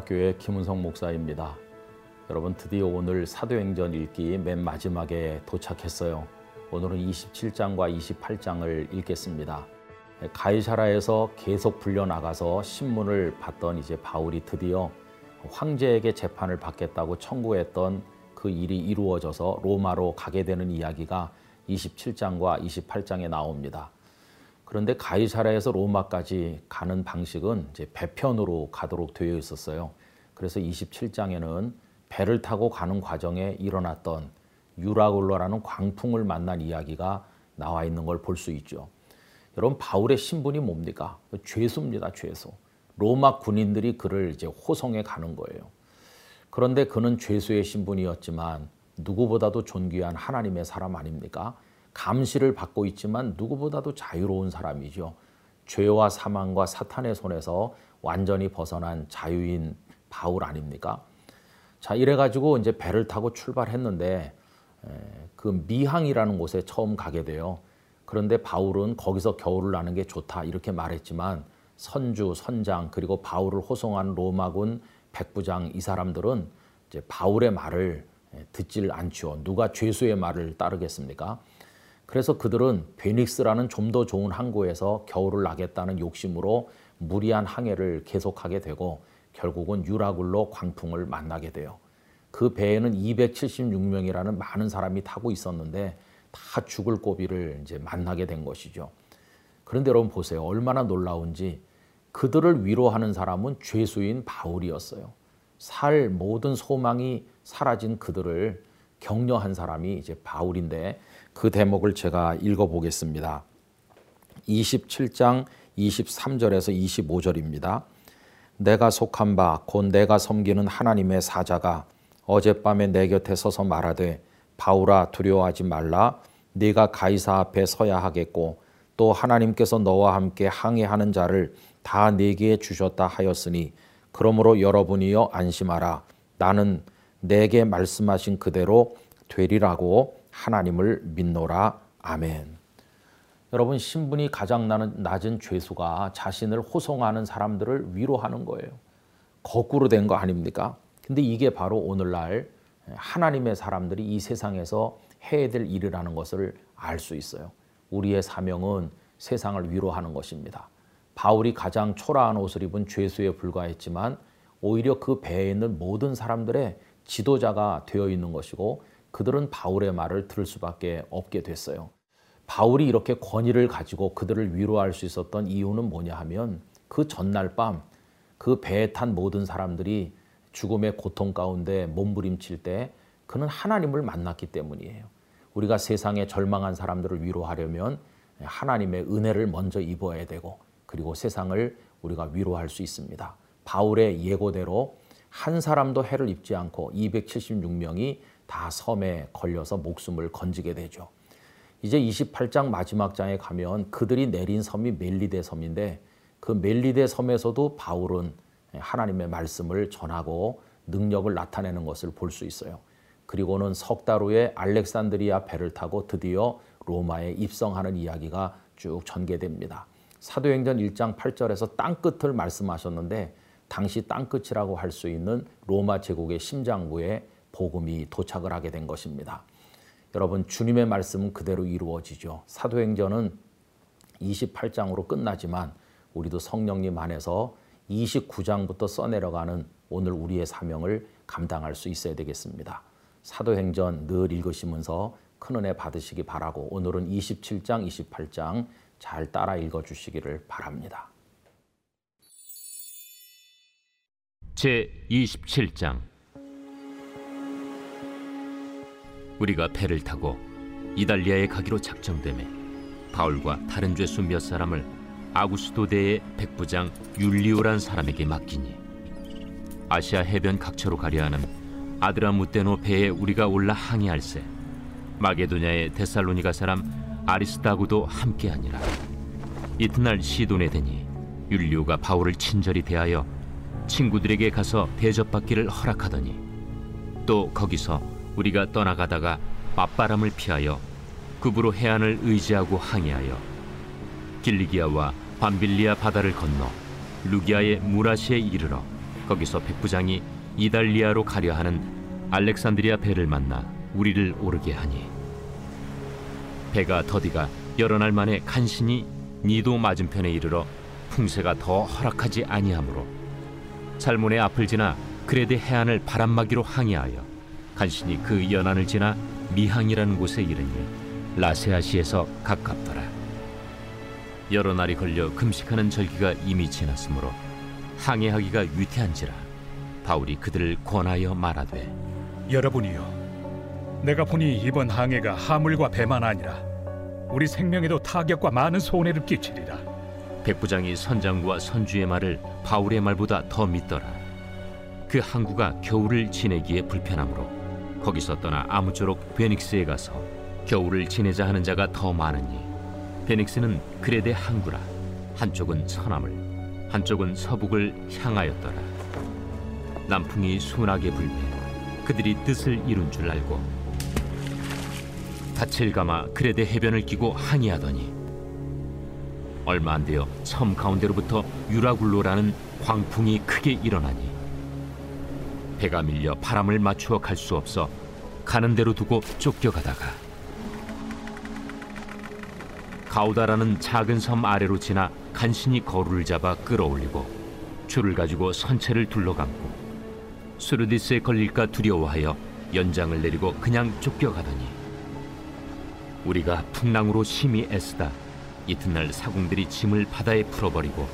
영락교회 김은성 목사입니다. 여러분 드디어 오늘 사도행전 읽기 맨 마지막에 도착했어요. 오늘은 27장과 28장을 읽겠습니다. 가이사라에서 계속 불려나가서 신문을 받던 이제 바울이 드디어 황제에게 재판을 받겠다고 청구했던 그 일이 이루어져서 로마로 가게 되는 이야기가 27장과 28장에 나옵니다. 그런데 가이사라에서 로마까지 가는 방식은 이제 배편으로 가도록 되어 있었어요. 그래서 27장에는 배를 타고 가는 과정에 일어났던 유라굴로라는 광풍을 만난 이야기가 나와 있는 걸 볼 수 있죠. 여러분 바울의 신분이 뭡니까? 죄수입니다, 죄수. 로마 군인들이 그를 이제 호송해 가는 거예요. 그런데 그는 죄수의 신분이었지만 누구보다도 존귀한 하나님의 사람 아닙니까? 감시를 받고 있지만 누구보다도 자유로운 사람이죠. 죄와 사망과 사탄의 손에서 완전히 벗어난 자유인 바울 아닙니까? 자, 이래가지고 이제 배를 타고 출발했는데 그 미항이라는 곳에 처음 가게 돼요. 그런데 바울은 거기서 겨울을 나는 게 좋다 이렇게 말했지만 선주, 선장 그리고 바울을 호송한 로마군 백부장 이 사람들은 이제 바울의 말을 듣질 않죠. 누가 죄수의 말을 따르겠습니까? 그래서 그들은 베닉스라는 좀 더 좋은 항구에서 겨울을 나겠다는 욕심으로 무리한 항해를 계속하게 되고 결국은 유라굴로 광풍을 만나게 돼요. 그 배에는 276명이라는 많은 사람이 타고 있었는데 다 죽을 고비를 이제 만나게 된 것이죠. 그런데 여러분 보세요. 얼마나 놀라운지 그들을 위로하는 사람은 죄수인 바울이었어요. 살 모든 소망이 사라진 그들을 격려한 사람이 이제 바울인데 그 대목을 제가 읽어 보겠습니다. 27장 23절에서 25절입니다. 내가 속한 바 곧 내가 섬기는 하나님의 사자가 어젯밤에 내 곁에 서서 말하되 바울아 두려워하지 말라 네가 가이사 앞에 서야 하겠고 또 하나님께서 너와 함께 항해하는 자를 다 네게 주셨다 하였으니 그러므로 여러분이여 안심하라 나는 내게 말씀하신 그대로 되리라고 하나님을 믿노라 아멘. 여러분 신분이 가장 낮은 죄수가 자신을 호송하는 사람들을 위로하는 거예요. 거꾸로 된 거 아닙니까? 근데 이게 바로 오늘날 하나님의 사람들이 이 세상에서 해야 될 일이라는 것을 알 수 있어요. 우리의 사명은 세상을 위로하는 것입니다. 바울이 가장 초라한 옷을 입은 죄수에 불과했지만 오히려 그 배에 있는 모든 사람들의 지도자가 되어 있는 것이고 그들은 바울의 말을 들을 수밖에 없게 됐어요. 바울이 이렇게 권위를 가지고 그들을 위로할 수 있었던 이유는 뭐냐 하면 그 전날 밤 그 배에 탄 모든 사람들이 죽음의 고통 가운데 몸부림칠 때 그는 하나님을 만났기 때문이에요. 우리가 세상에 절망한 사람들을 위로하려면 하나님의 은혜를 먼저 입어야 되고 그리고 세상을 우리가 위로할 수 있습니다. 바울의 예고대로 한 사람도 해를 입지 않고 276명이 다 섬에 걸려서 목숨을 건지게 되죠. 이제 28장 마지막 장에 가면 그들이 내린 섬이 멜리데 섬인데 그 멜리데 섬에서도 바울은 하나님의 말씀을 전하고 능력을 나타내는 것을 볼 수 있어요. 그리고는 석 달 후에 알렉산드리아 배를 타고 드디어 로마에 입성하는 이야기가 쭉 전개됩니다. 사도행전 1장 8절에서 땅끝을 말씀하셨는데 당시 땅끝이라고 할 수 있는 로마 제국의 심장부에 복음이 도착을 하게 된 것입니다. 여러분 주님의 말씀은 그대로 이루어지죠. 사도행전은 28장으로 끝나지만 우리도 성령님 안에서 29장부터 써내려가는 오늘 우리의 사명을 감당할 수 있어야 되겠습니다. 사도행전 늘 읽으시면서 큰 은혜 받으시기 바라고 오늘은 27장, 28장 잘 따라 읽어 주시기를 바랍니다. 제 27장 우리가 배를 타고 이달리아에 가기로 작정되매 바울과 다른 죄수 몇 사람을 아구스도대의 백부장 율리오란 사람에게 맡기니 아시아 해변 각처로 가려 하는 아드라무테노 배에 우리가 올라 항해할세. 마게도냐의 데살로니가 사람 아리스다구도 함께하니라. 이튿날 시돈에 되니 율리오가 바울을 친절히 대하여 친구들에게 가서 대접받기를 허락하더니 또 거기서 우리가 떠나가다가 맞바람을 피하여 급으로 해안을 의지하고 항해하여 길리기아와 밤빌리아 바다를 건너 루기아의 무라시에 이르러 거기서 백부장이 이달리아로 가려 하는 알렉산드리아 배를 만나 우리를 오르게 하니 배가 더디가 여러 날 만에 간신히 니도 맞은편에 이르러 풍세가 더 허락하지 아니하므로 살몬의 앞을 지나 그레데 해안을 바람막이로 항해하여 간신히 그 연안을 지나 미항이라는 곳에 이르니 라세아시에서 가깝더라. 여러 날이 걸려 금식하는 절기가 이미 지났으므로 항해하기가 위태한지라 바울이 그들을 권하여 말하되 여러분이요 내가 보니 이번 항해가 하물과 배만 아니라 우리 생명에도 타격과 많은 손해를 끼치리라 백부장이 선장과 선주의 말을 바울의 말보다 더 믿더라 그 항구가 겨울을 지내기에 불편하므로 거기서 떠나 아무쪼록 베닉스에 가서 겨울을 지내자 하는 자가 더 많으니 베닉스는 그레데 항구라. 한쪽은 서남을 한쪽은 서북을 향하였더라. 남풍이 순하게 불매 그들이 뜻을 이룬 줄 알고 닻을 감아 그레데 해변을 끼고 항해하더니 얼마 안 되어 섬 가운데로부터 유라굴로라는 광풍이 크게 일어나니 배가 밀려 바람을 맞추어 갈 수 없어 가는 대로 두고 쫓겨가다가 가우다라는 작은 섬 아래로 지나 간신히 거루를 잡아 끌어올리고 줄을 가지고 선체를 둘러감고 수르디스에 걸릴까 두려워하여 연장을 내리고 그냥 쫓겨가더니 우리가 풍랑으로 심히 애쓰다 이튿날 사공들이 짐을 바다에 풀어버리고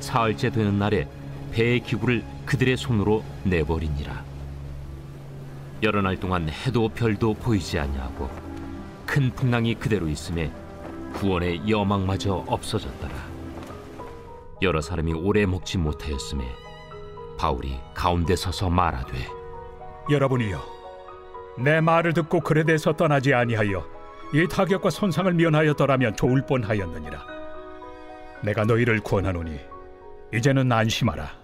사흘째 되는 날에 배의 기구를 그들의 손으로 내버리니라. 여러 날 동안 해도 별도 보이지 아니하고 큰 풍랑이 그대로 있음에 구원의 여망마저 없어졌더라. 여러 사람이 오래 먹지 못하였음에 바울이 가운데 서서 말하되 여러분이요 내 말을 듣고 그레데에서 떠나지 아니하여 이 타격과 손상을 면하였더라면 좋을 뻔하였느니라. 내가 너희를 구원하노니 이제는 안심하라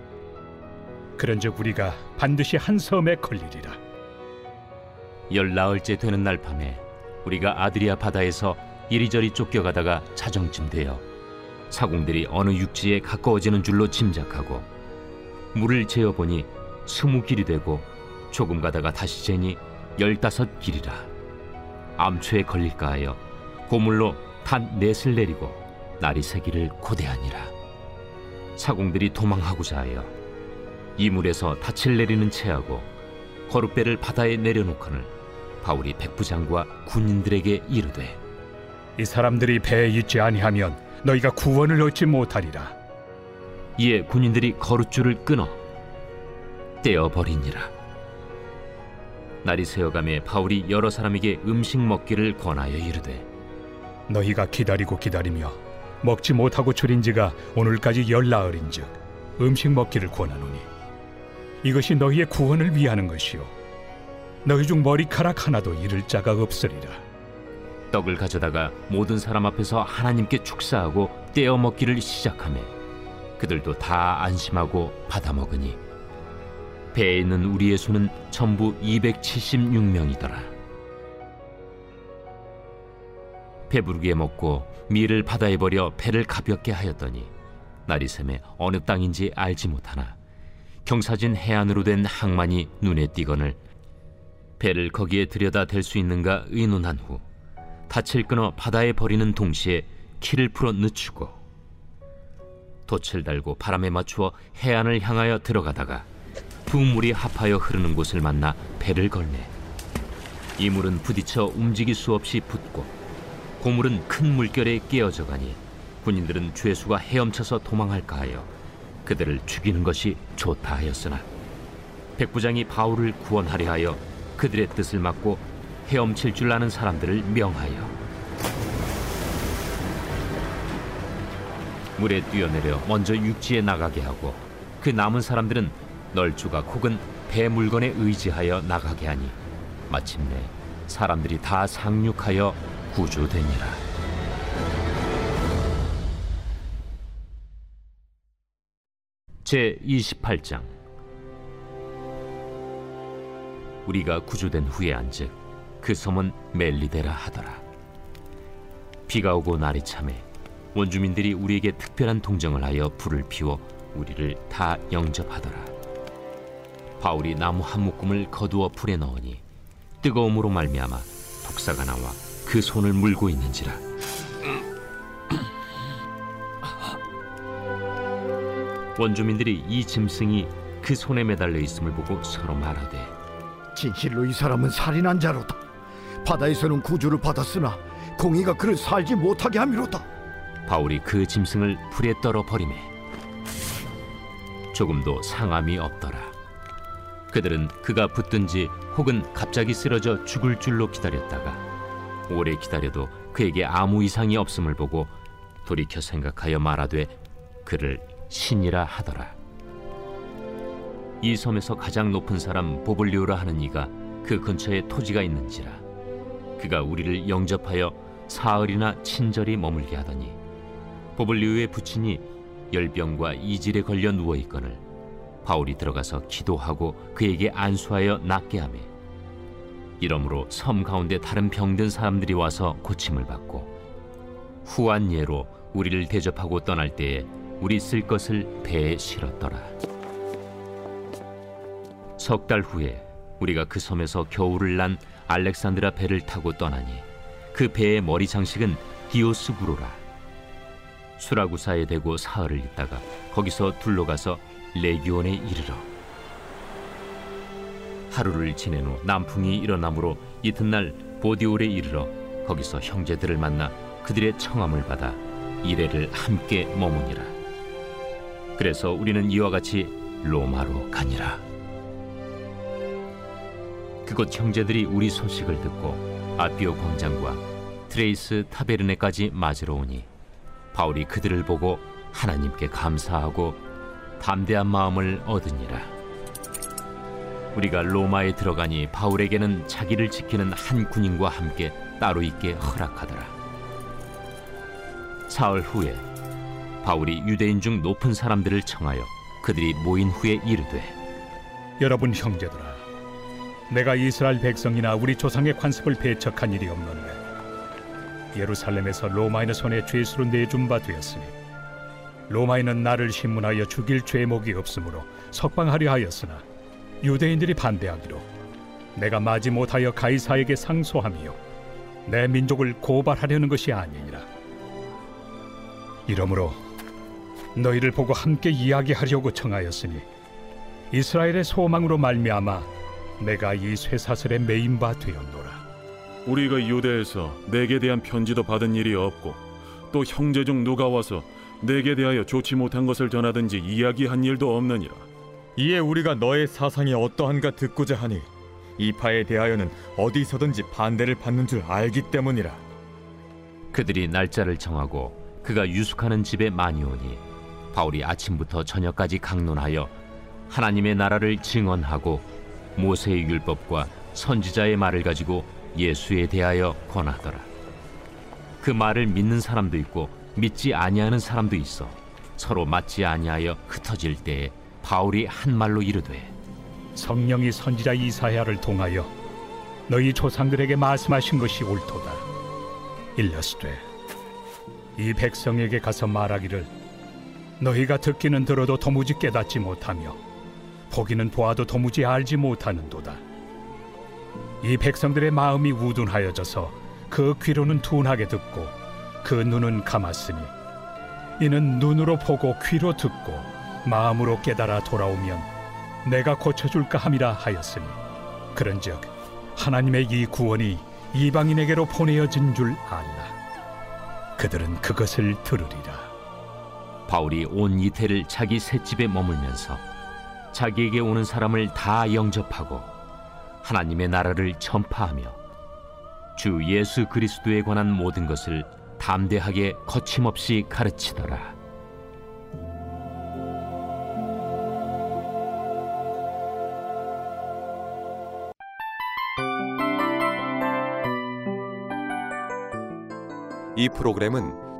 그런즉 우리가 반드시 한 섬에 걸리리라. 열나흘째 되는 날 밤에 우리가 아드리아 바다에서 이리저리 쫓겨가다가 자정쯤 되어 사공들이 어느 육지에 가까워지는 줄로 짐작하고 물을 재어 보니 스무 길이 되고 조금 가다가 다시 재니 열다섯 길이라. 암초에 걸릴까 하여 고물로 단 넷을 내리고 날이 새기를 고대하니라. 사공들이 도망하고자 하여 이물에서 닻을 내리는 채하고 거룻배를 바다에 내려놓거늘 바울이 백부장과 군인들에게 이르되 이 사람들이 배에 있지 아니하면 너희가 구원을 얻지 못하리라. 이에 군인들이 거룻줄을 끊어 떼어 버리니라. 날이 새어가매 바울이 여러 사람에게 음식 먹기를 권하여 이르되 너희가 기다리고 기다리며 먹지 못하고 줄인 지가 오늘까지 열나흘인즉 음식 먹기를 권하노니 이것이 너희의 구원을 위하는 것이요 너희 중 머리카락 하나도 잃을 자가 없으리라 떡을 가져다가 모든 사람 앞에서 하나님께 축사하고 떼어 먹기를 시작하며 그들도 다 안심하고 받아 먹으니 배에 있는 우리의 수는 전부 276명이더라. 배부르게 먹고 밀을 바다에 버려 배를 가볍게 하였더니 날이 새매 어느 땅인지 알지 못하나 경사진 해안으로 된 항만이 눈에 띄거늘 배를 거기에 들여다 댈 수 있는가 의논한 후 닻을 끊어 바다에 버리는 동시에 키를 풀어 늦추고 돛을 달고 바람에 맞추어 해안을 향하여 들어가다가 두 물이 합하여 흐르는 곳을 만나 배를 걸매 이 물은 부딪혀 움직일 수 없이 붙고 고물은 큰 물결에 깨어져 가니 군인들은 죄수가 헤엄쳐서 도망할까 하여 그들을 죽이는 것이 좋다 하였으나 백부장이 바울을 구원하려 하여 그들의 뜻을 막고 헤엄칠 줄 아는 사람들을 명하여 물에 뛰어내려 먼저 육지에 나가게 하고 그 남은 사람들은 널주가 혹은 배 물건에 의지하여 나가게 하니 마침내 사람들이 다 상륙하여 구조되니라. 제 28장 우리가 구조된 후에 안즉 그 섬은 멜리데라 하더라. 비가 오고 날이 참해 원주민들이 우리에게 특별한 동정을 하여 불을 피워 우리를 다 영접하더라. 바울이 나무 한 묶음을 거두어 불에 넣으니 뜨거움으로 말미암아 독사가 나와 그 손을 물고 있는지라. 원주민들이 이 짐승이 그 손에 매달려 있음을 보고 서로 말하되 진실로 이 사람은 살인한 자로다. 바다에서는 구주를 받았으나 공의가 그를 살지 못하게 함이로다. 바울이 그 짐승을 불에 떨어 버리매 조금도 상함이 없더라. 그들은 그가 붙든지 혹은 갑자기 쓰러져 죽을 줄로 기다렸다가 오래 기다려도 그에게 아무 이상이 없음을 보고 돌이켜 생각하여 말하되 그를 신이라 하더라. 이 섬에서 가장 높은 사람 보블리오라 하는 이가 그 근처에 토지가 있는지라 그가 우리를 영접하여 사흘이나 친절히 머물게 하더니 보블리오의 부친이 열병과 이질에 걸려 누워 있거늘 바울이 들어가서 기도하고 그에게 안수하여 낫게 하매 이러므로 섬 가운데 다른 병든 사람들이 와서 고침을 받고 후한 예로 우리를 대접하고 떠날 때에 우리 쓸 것을 배에 실었더라. 석 달 후에 우리가 그 섬에서 겨울을 난 알렉산드라 배를 타고 떠나니 그 배의 머리 장식은 디오스 구로라. 수라구사에 대고 사흘을 있다가 거기서 둘러가서 레기온에 이르러 하루를 지낸 후 남풍이 일어나므로 이튿날 보디올에 이르러 거기서 형제들을 만나 그들의 청함을 받아 이래를 함께 머무니라. 그래서 우리는 이와 같이 로마로 가니라. 그곳 형제들이 우리 소식을 듣고 아비오 광장과 트레이스 타베르네까지 맞으러 오니 바울이 그들을 보고 하나님께 감사하고 담대한 마음을 얻으니라. 우리가 로마에 들어가니 바울에게는 자기를 지키는 한 군인과 함께 따로 있게 허락하더라. 사흘 후에 바울이 유대인 중 높은 사람들을 청하여 그들이 모인 후에 이르되 여러분 형제들아 내가 이스라엘 백성이나 우리 조상의 관습을 배척한 일이 없는데 예루살렘에서 로마인의 손에 죄수로 내준 바 되었으니 로마인은 나를 신문하여 죽일 죄목이 없으므로 석방하려 하였으나 유대인들이 반대하기로 내가 마지 못하여 가이사에게 상소함이요 내 민족을 고발하려는 것이 아니니라. 이러므로 너희를 보고 함께 이야기하려고 청하였으니 이스라엘의 소망으로 말미암아 내가 이 쇠사슬에 매인 바 되었노라 우리가 유대에서 내게 대한 편지도 받은 일이 없고 또 형제 중 누가 와서 내게 대하여 좋지 못한 것을 전하든지 이야기한 일도 없느니라. 이에 우리가 너의 사상이 어떠한가 듣고자 하니 이 파에 대하여는 어디서든지 반대를 받는 줄 알기 때문이라. 그들이 날짜를 정하고 그가 유숙하는 집에 많이 오니 바울이 아침부터 저녁까지 강론하여 하나님의 나라를 증언하고 모세의 율법과 선지자의 말을 가지고 예수에 대하여 권하더라. 그 말을 믿는 사람도 있고 믿지 아니하는 사람도 있어 서로 맞지 아니하여 흩어질 때에 바울이 한 말로 이르되 성령이 선지자 이사야를 통하여 너희 조상들에게 말씀하신 것이 옳도다. 일러스되 이 백성에게 가서 말하기를 너희가 듣기는 들어도 도무지 깨닫지 못하며 보기는 보아도 도무지 알지 못하는도다. 이 백성들의 마음이 우둔하여져서 그 귀로는 둔하게 듣고 그 눈은 감았으니 이는 눈으로 보고 귀로 듣고 마음으로 깨달아 돌아오면 내가 고쳐줄까 함이라 하였으니 그런즉 하나님의 이 구원이 이방인에게로 보내어진 줄 알라 그들은 그것을 들으리라 바울이 온 이태를 자기 새집에 머물면서 자기에게 오는 사람을 다 영접하고 하나님의 나라를 전파하며 주 예수 그리스도에 관한 모든 것을 담대하게 거침없이 가르치더라. 이 프로그램은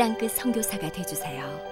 땅끝 선교사가 되주세요.